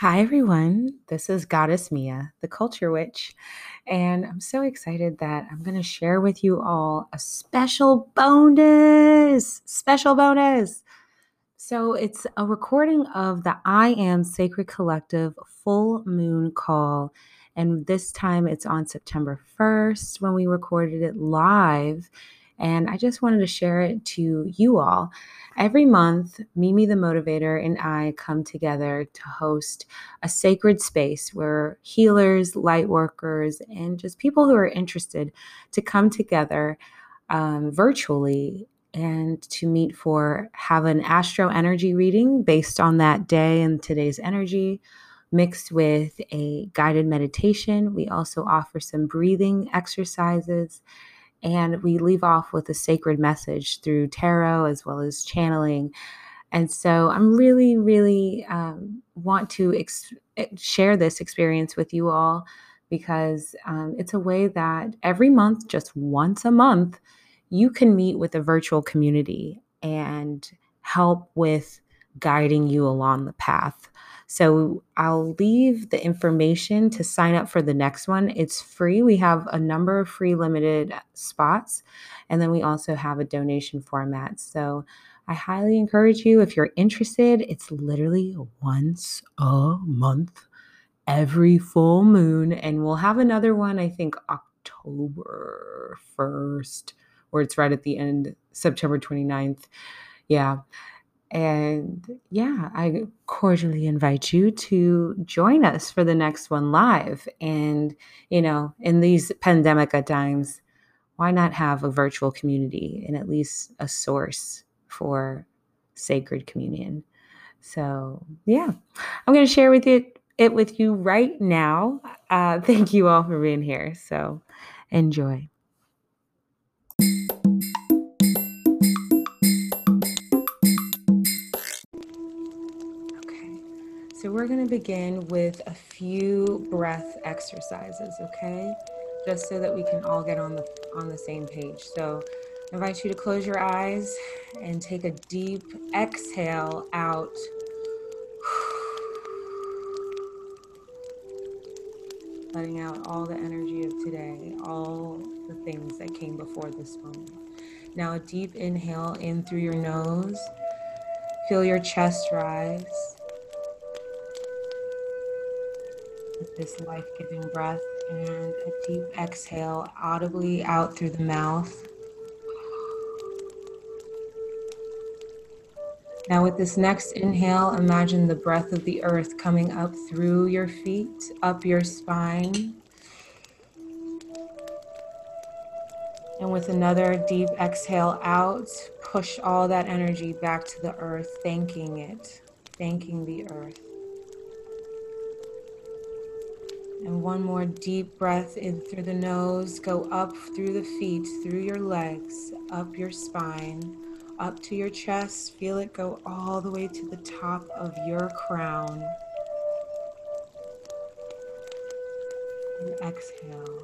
Hi, everyone. This is Goddess Mia, the Culture Witch, and I'm so excited that I'm going to share with you all a special bonus. Special bonus. So, it's a recording of the I Am Sacred Collective full moon call. And this time it's on September 1st when we recorded it live. And I just wanted to share it to you all. Every month, Mimi the Motivator and I come together to host a sacred space where healers, light workers, and just people who are interested to come together um, virtually and to meet for have an astro energy reading based on that day and today's energy mixed with a guided meditation we also offer some breathing exercises and we leave off with a sacred message through tarot as well as channeling. And so i'm really really um, want to ex- eh, share this experience with you all because um, it's a way that every month just once a month you can meet with a virtual community and help with guiding you along the path so I'll leave the information to sign up for the next one. It's free. We have a number of free limited spots, and then we also have a donation format. So I highly encourage you if you're interested. It's literally once a month, every full moon, and we'll have another one, I think, October 1st, or it's right at the end, September 29th. Yeah. And yeah, I cordially invite you to join us for the next one live. And, you know, in these pandemic times, why not have a virtual community and at least a source for sacred communion? So, yeah, I'm going to share with you it with you right now. Uh, thank you all for being here. So, enjoy. So we're going to begin with a few breath exercises, okay? Just so that we can all get on the on the same page. So I invite you to close your eyes and take a deep exhale out. Letting out all the energy of today, all the things that came before this moment. Now, a deep inhale in through your nose. Feel your chest rise. With this life giving breath and a deep exhale audibly out through the mouth. Now, with this next inhale, imagine the breath of the earth coming up through your feet, up your spine. And with another deep exhale out, push all that energy back to the earth, thanking it, thanking the earth. And one more deep breath in through the nose. Go up through the feet, through your legs, up your spine, up to your chest. Feel it go all the way to the top of your crown. And exhale.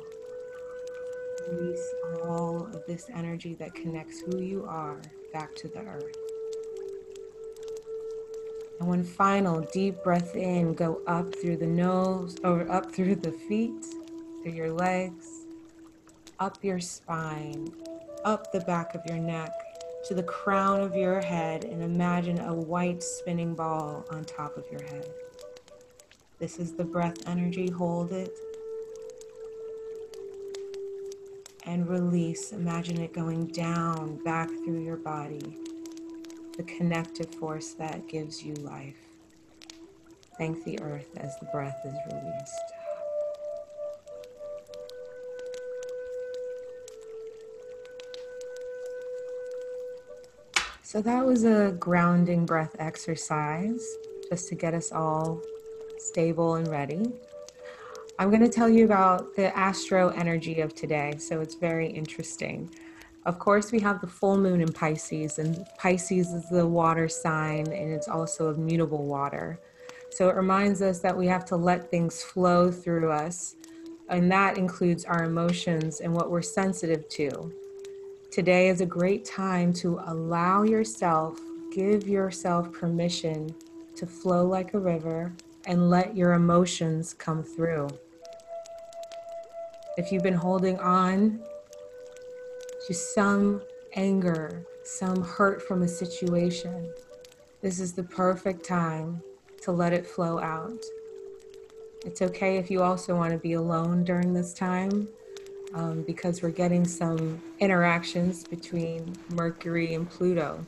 Release all of this energy that connects who you are back to the earth. And one final deep breath in, go up through the nose or up through the feet, through your legs, up your spine, up the back of your neck to the crown of your head, and imagine a white spinning ball on top of your head. This is the breath energy. Hold it. And release. Imagine it going down back through your body the connective force that gives you life. Thank the earth as the breath is released. So that was a grounding breath exercise just to get us all stable and ready. I'm going to tell you about the astro energy of today, so it's very interesting. Of course, we have the full moon in Pisces, and Pisces is the water sign and it's also immutable water. So it reminds us that we have to let things flow through us, and that includes our emotions and what we're sensitive to. Today is a great time to allow yourself, give yourself permission to flow like a river, and let your emotions come through. If you've been holding on to some anger, some hurt from a situation, this is the perfect time to let it flow out. It's okay if you also want to be alone during this time um, because we're getting some interactions between Mercury and Pluto.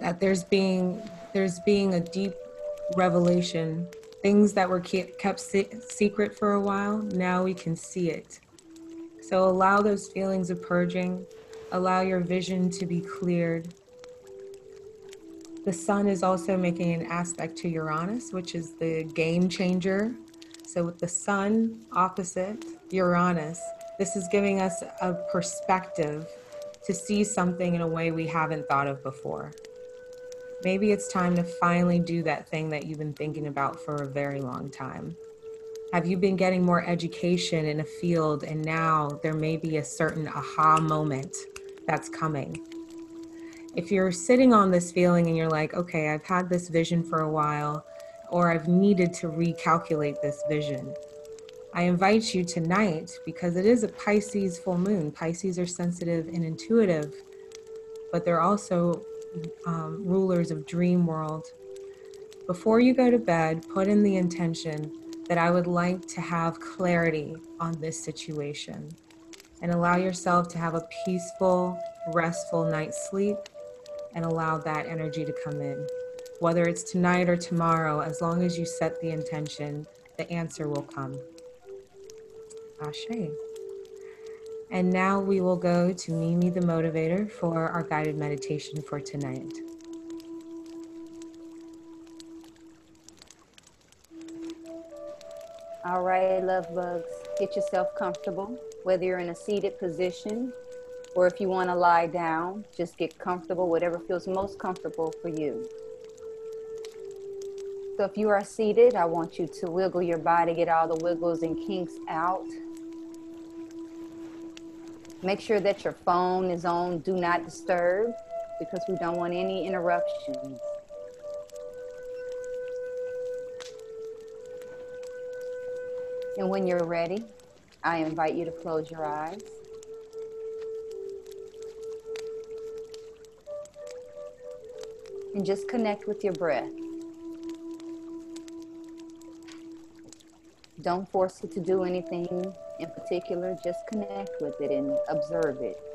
That there's being there's being a deep revelation. Things that were kept secret for a while, now we can see it. So allow those feelings of purging, allow your vision to be cleared. The sun is also making an aspect to Uranus, which is the game changer. So with the sun opposite Uranus, this is giving us a perspective to see something in a way we haven't thought of before. Maybe it's time to finally do that thing that you've been thinking about for a very long time. Have you been getting more education in a field and now there may be a certain aha moment that's coming? If you're sitting on this feeling and you're like, okay, I've had this vision for a while, or I've needed to recalculate this vision, I invite you tonight because it is a Pisces full moon. Pisces are sensitive and intuitive, but they're also um, rulers of dream world. Before you go to bed, put in the intention that I would like to have clarity on this situation and allow yourself to have a peaceful, restful night's sleep and allow that energy to come in. Whether it's tonight or tomorrow, as long as you set the intention, the answer will come. Ashe. And now we will go to Mimi the Motivator for our guided meditation for tonight. All right, love bugs, get yourself comfortable, whether you're in a seated position or if you want to lie down, just get comfortable, whatever feels most comfortable for you. So if you are seated, I want you to wiggle your body, get all the wiggles and kinks out. Make sure that your phone is on do not disturb because we don't want any interruptions. And when you're ready, I invite you to close your eyes. And just connect with your breath. Don't force it to do anything in particular, just connect with it and observe it.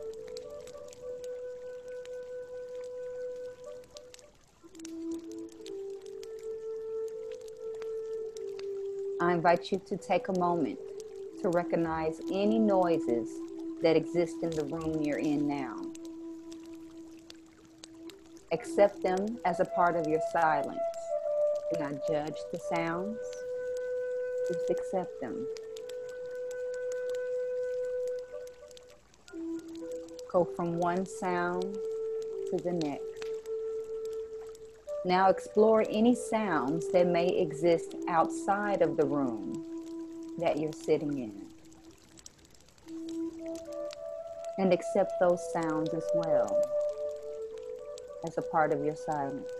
Invite you to take a moment to recognize any noises that exist in the room you're in now. Accept them as a part of your silence. Do not judge the sounds, just accept them. Go from one sound to the next. Now explore any sounds that may exist outside of the room that you're sitting in. And accept those sounds as well as a part of your silence.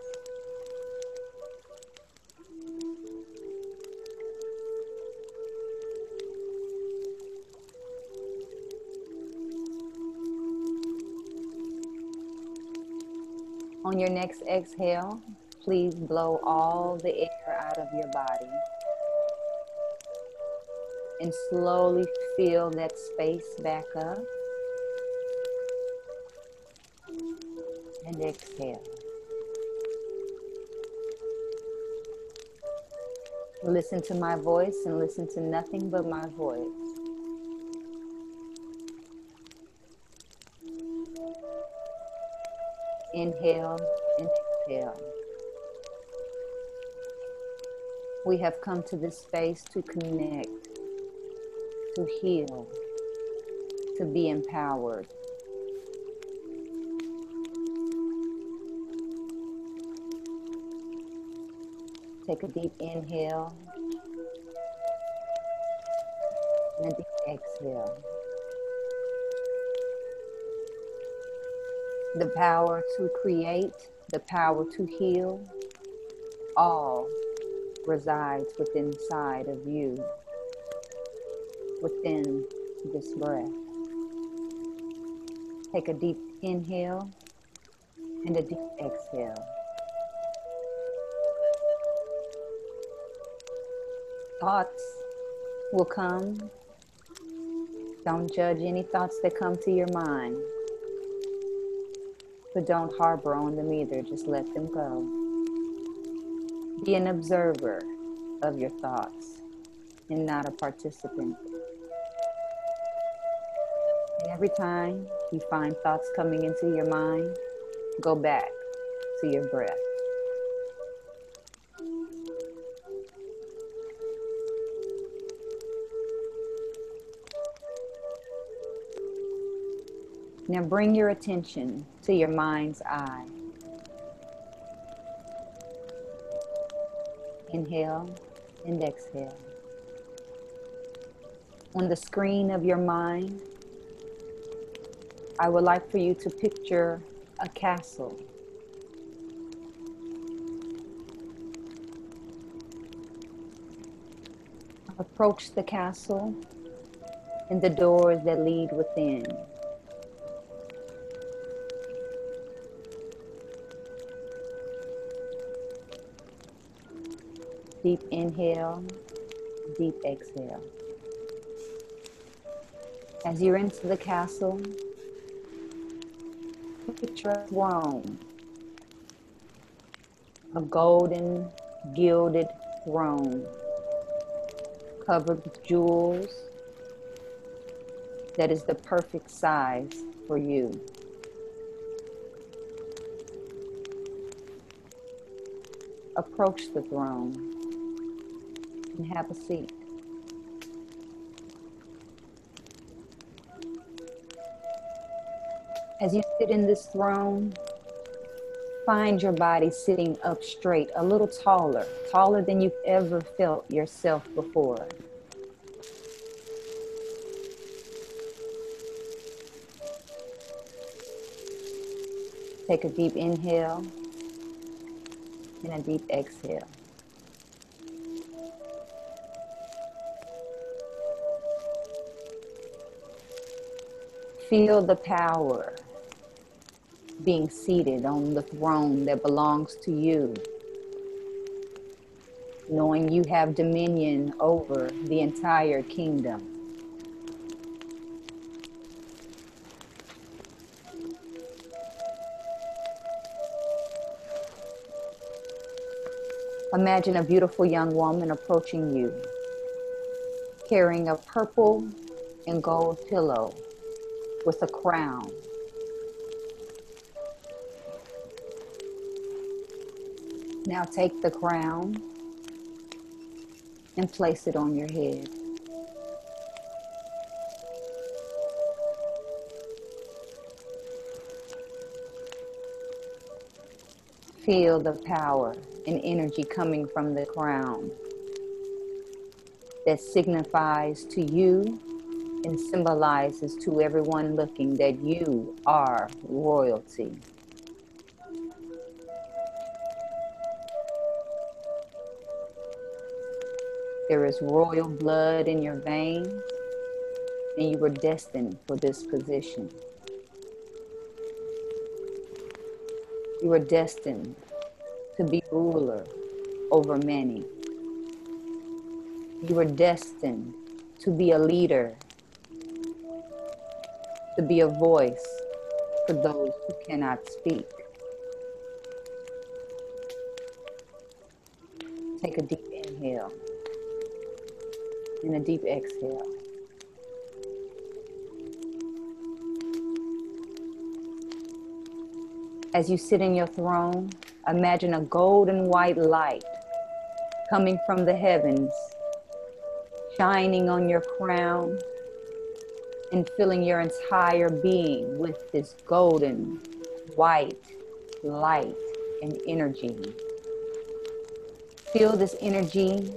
On your next exhale, please blow all the air out of your body. And slowly fill that space back up. And exhale. Listen to my voice and listen to nothing but my voice. Inhale and exhale. We have come to this space to connect, to heal, to be empowered. Take a deep inhale and a deep exhale. The power to create, the power to heal, all resides within inside of you, within this breath. Take a deep inhale and a deep exhale. Thoughts will come. Don't judge any thoughts that come to your mind. But don't harbor on them either, just let them go. Be an observer of your thoughts and not a participant. And every time you find thoughts coming into your mind, go back to your breath. Now bring your attention to your mind's eye. Inhale and exhale. On the screen of your mind, I would like for you to picture a castle. Approach the castle and the doors that lead within. Deep inhale, deep exhale. As you're into the castle, picture a throne, a golden gilded throne covered with jewels that is the perfect size for you. Approach the throne have a seat. As you sit in this throne, find your body sitting up straight, a little taller, taller than you've ever felt yourself before. Take a deep inhale and a deep exhale. Feel the power being seated on the throne that belongs to you, knowing you have dominion over the entire kingdom. Imagine a beautiful young woman approaching you, carrying a purple and gold pillow with a crown. Now take the crown and place it on your head. Feel the power and energy coming from the crown that signifies to you and symbolizes to everyone looking that you are royalty. There is royal blood in your veins, and you were destined for this position. You were destined to be ruler over many. You were destined to be a leader to be a voice for those who cannot speak. Take a deep inhale and a deep exhale. As you sit in your throne, imagine a golden white light coming from the heavens, shining on your crown and filling your entire being with this golden, white light and energy. Feel this energy,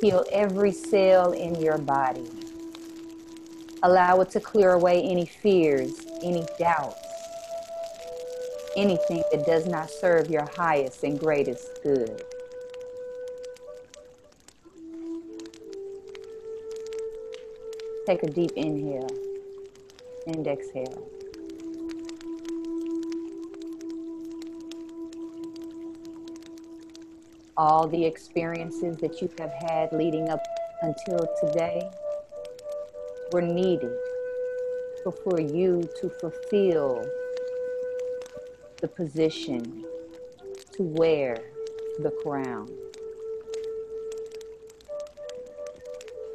feel every cell in your body. Allow it to clear away any fears, any doubts, anything that does not serve your highest and greatest good. Take a deep inhale and exhale. All the experiences that you have had leading up until today were needed for you to fulfill the position to wear the crown.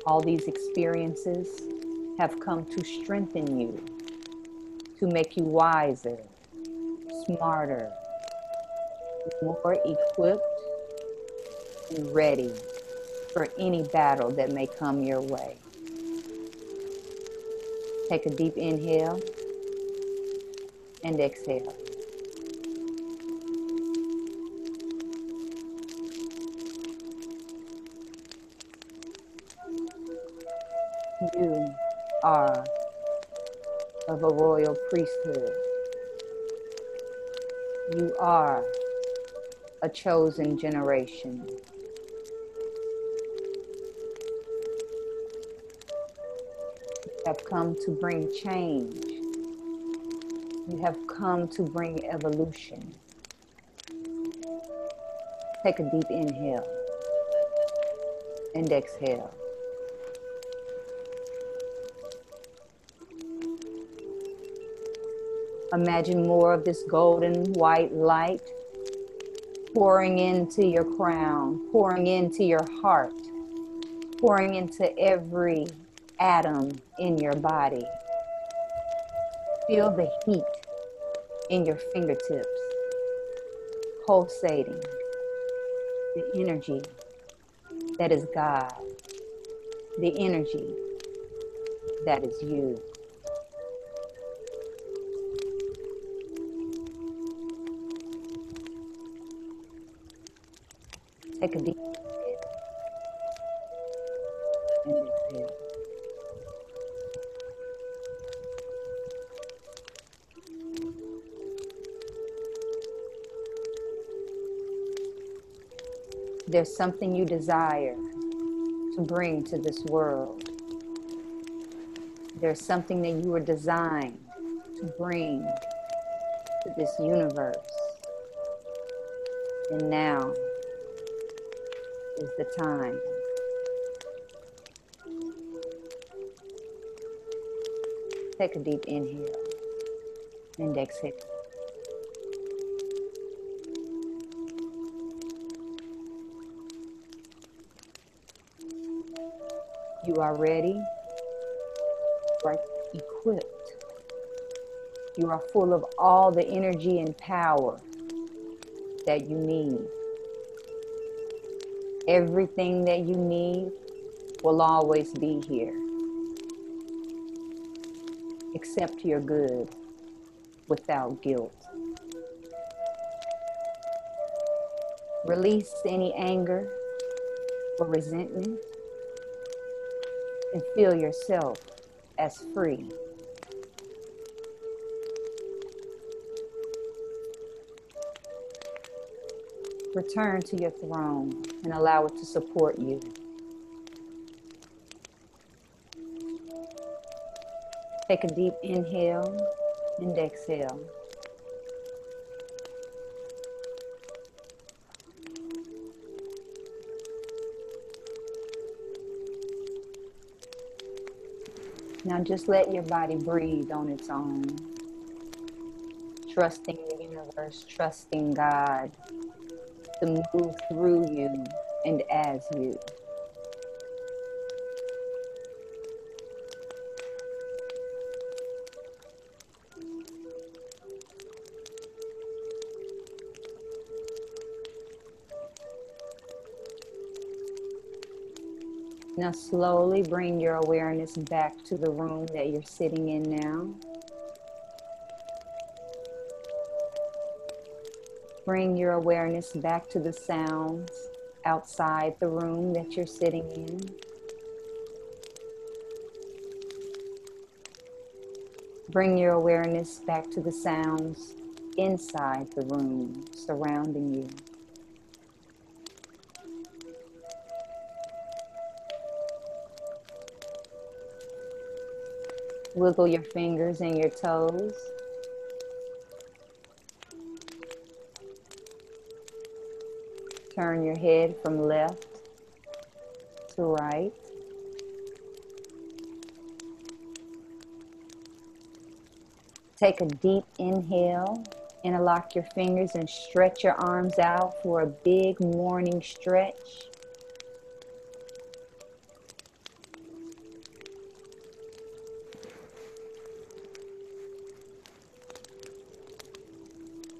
All these experiences have come to strengthen you, to make you wiser, smarter, more equipped, and ready for any battle that may come your way. Take a deep inhale and exhale. Of a royal priesthood. You are a chosen generation. You have come to bring change. You have come to bring evolution. Take a deep inhale and exhale. Imagine more of this golden white light pouring into your crown, pouring into your heart, pouring into every atom in your body. Feel the heat in your fingertips, pulsating, the energy that is God, the energy that is you. There's something you desire to bring to this world. There's something that you were designed to bring to this universe. And now is the time. Take a deep inhale and exhale. You are ready, you are equipped. You are full of all the energy and power that you need. Everything that you need will always be here. Accept your good without guilt. Release any anger or resentment and feel yourself as free. Return to your throne and allow it to support you. Take a deep inhale and exhale. Now just let your body breathe on its own. Trusting the universe, trusting God to move through you and as you. Now slowly bring your awareness back to the room that you're sitting in now. Bring your awareness back to the sounds outside the room that you're sitting in. Bring your awareness back to the sounds inside the room surrounding you. Wiggle your fingers and your toes. Turn your head from left to right. Take a deep inhale, interlock your fingers and stretch your arms out for a big morning stretch.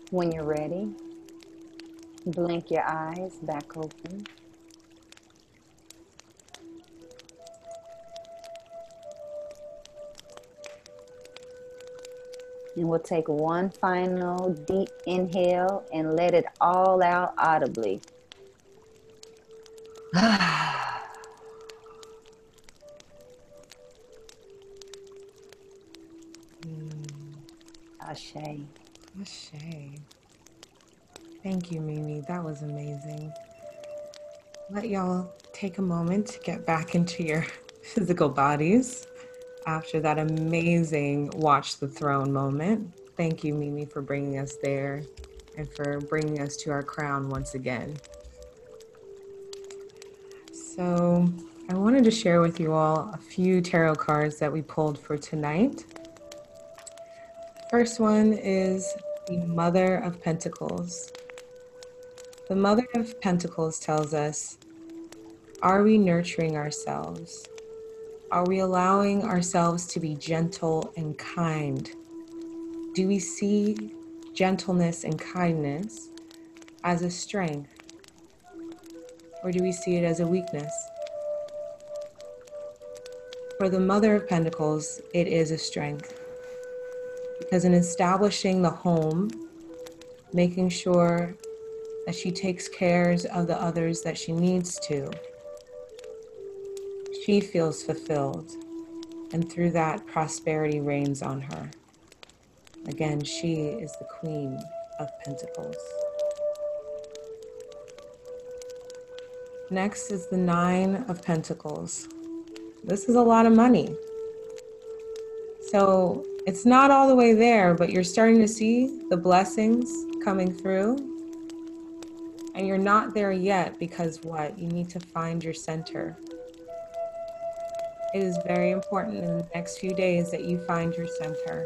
When you're ready, blink your eyes back open. And we'll take one final deep inhale and let it all out audibly. Hmm. Ashe. Ashe. Thank you, Mimi. That was amazing. Let y'all take a moment to get back into your physical bodies after that amazing Watch the Throne moment. Thank you, Mimi, for bringing us there and for bringing us to our crown once again. So, I wanted to share with you all a few tarot cards that we pulled for tonight. First one is the Mother of Pentacles. The Mother of Pentacles tells us Are we nurturing ourselves? Are we allowing ourselves to be gentle and kind? Do we see gentleness and kindness as a strength? Or do we see it as a weakness? For the Mother of Pentacles, it is a strength. Because in establishing the home, making sure that she takes cares of the others that she needs to, she feels fulfilled, and through that, prosperity reigns on her. Again, she is the Queen of Pentacles. Next is the Nine of Pentacles. This is a lot of money. So it's not all the way there, but you're starting to see the blessings coming through. And you're not there yet because what? You need to find your center. It is very important in the next few days that you find your center.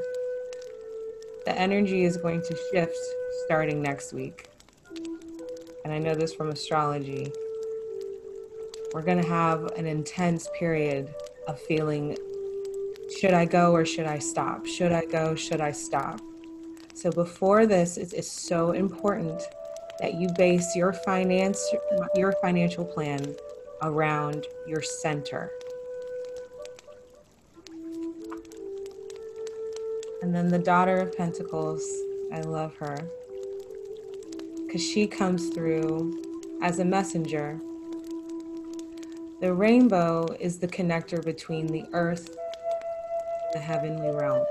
The energy is going to shift starting next week. And I know this from astrology. We're going to have an intense period of feeling should I go or should I stop? Should I go? Should I stop? So before this, it's, it's so important that you base your finance, your financial plan around your center. And then the daughter of Pentacles, I love her because she comes through as a messenger. The rainbow is the connector between the earth the heavenly realm.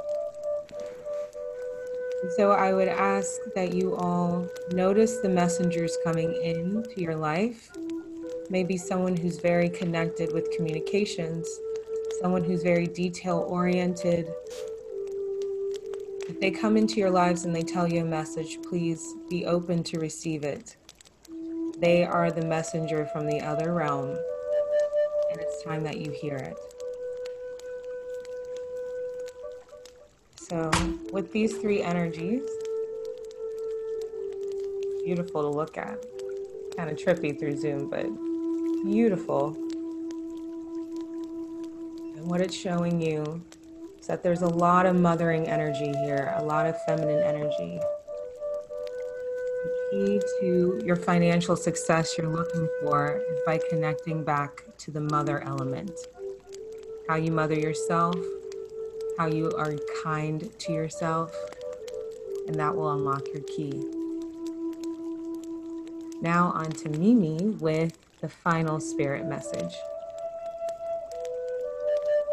So I would ask that you all notice the messengers coming in to your life. Maybe someone who's very connected with communications, someone who's very detail oriented, if they come into your lives and they tell you a message, please be open to receive it. They are the messenger from the other realm, and it's time that you hear it. So, with these three energies, beautiful to look at. Kind of trippy through Zoom, but beautiful. And what it's showing you is that there's a lot of mothering energy here, a lot of feminine energy. The key to your financial success you're looking for is by connecting back to the mother element. How you mother yourself, how you are kind to yourself, and that will unlock your key. Now, on to Mimi with the final spirit message.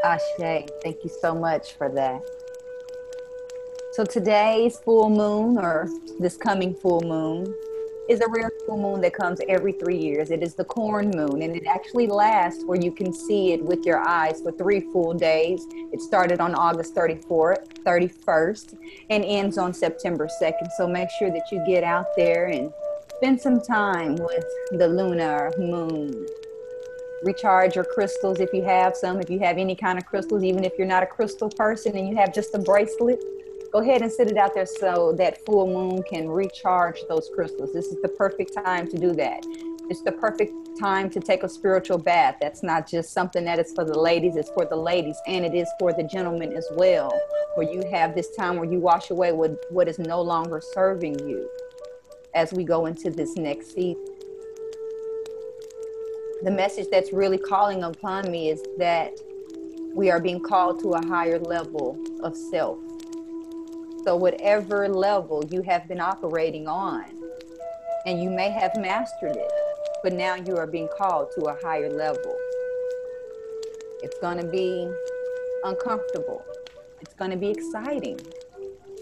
Ashe, thank you so much for that. So today's full moon, or this coming full moon, is a rare full moon that comes every three years. It is the corn moon, and it actually lasts where you can see it with your eyes for three full days. It started on August 34th, 31st, and ends on September 2nd. So make sure that you get out there and spend some time with the lunar moon. Recharge your crystals if you have some, if you have any kind of crystals, even if you're not a crystal person and you have just a bracelet go ahead and sit it out there so that full moon can recharge those crystals. This is the perfect time to do that. It's the perfect time to take a spiritual bath. That's not just something that is for the ladies, it's for the ladies and it is for the gentlemen as well, where you have this time where you wash away what, what is no longer serving you as we go into this next season. The message that's really calling upon me is that we are being called to a higher level of self so, whatever level you have been operating on, and you may have mastered it, but now you are being called to a higher level. It's going to be uncomfortable. It's going to be exciting.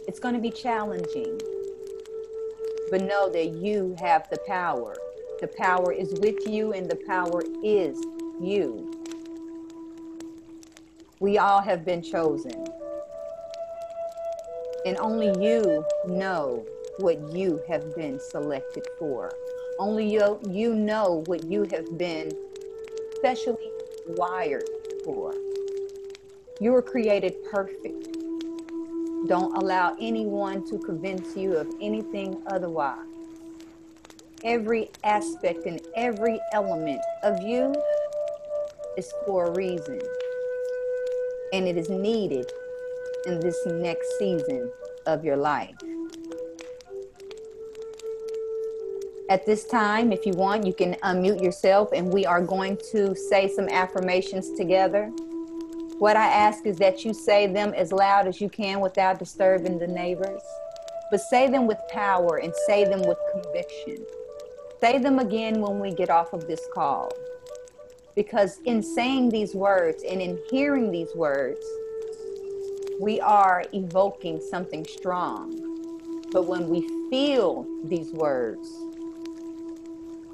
It's going to be challenging. But know that you have the power. The power is with you, and the power is you. We all have been chosen. And only you know what you have been selected for. Only you, you know what you have been specially wired for. You were created perfect. Don't allow anyone to convince you of anything otherwise. Every aspect and every element of you is for a reason, and it is needed in this next season of your life. At this time, if you want, you can unmute yourself and we are going to say some affirmations together. What I ask is that you say them as loud as you can without disturbing the neighbors, but say them with power and say them with conviction. Say them again when we get off of this call. Because in saying these words and in hearing these words, we are evoking something strong. But when we feel these words,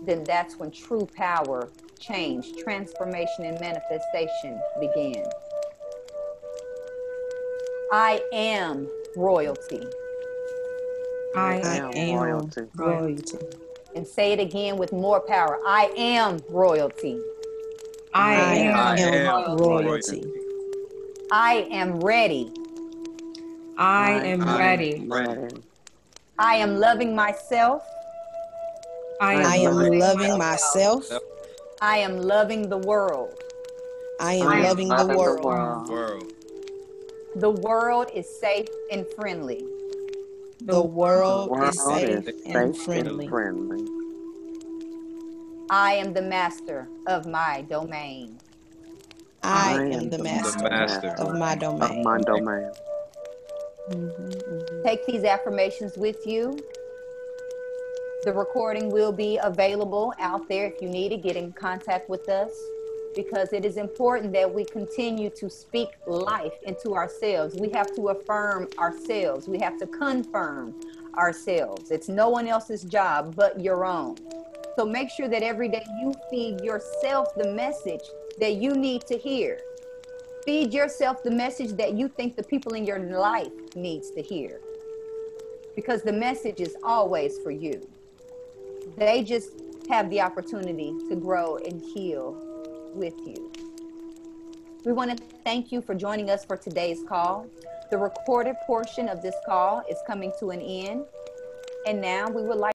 then that's when true power, change, transformation, and manifestation begin. I am royalty. I, I am, am royalty. royalty. And say it again with more power. I am royalty. I, I am, am royalty. royalty. I am ready. I am I ready. Am ready. I am loving myself. I am, I am loving, loving myself. I am loving the world. I am, I am loving, loving, the, world. the world. The world is safe and friendly. The world, the world is safe, is and, friendly. and friendly. I am the master of my domain. I, I am the master, the master of my domain. Of my domain. Mm-hmm, mm-hmm. Take these affirmations with you. The recording will be available out there if you need to get in contact with us because it is important that we continue to speak life into ourselves. We have to affirm ourselves, we have to confirm ourselves. It's no one else's job but your own. So make sure that every day you feed yourself the message that you need to hear. Feed yourself the message that you think the people in your life needs to hear. Because the message is always for you. They just have the opportunity to grow and heal with you. We want to thank you for joining us for today's call. The recorded portion of this call is coming to an end. And now we would like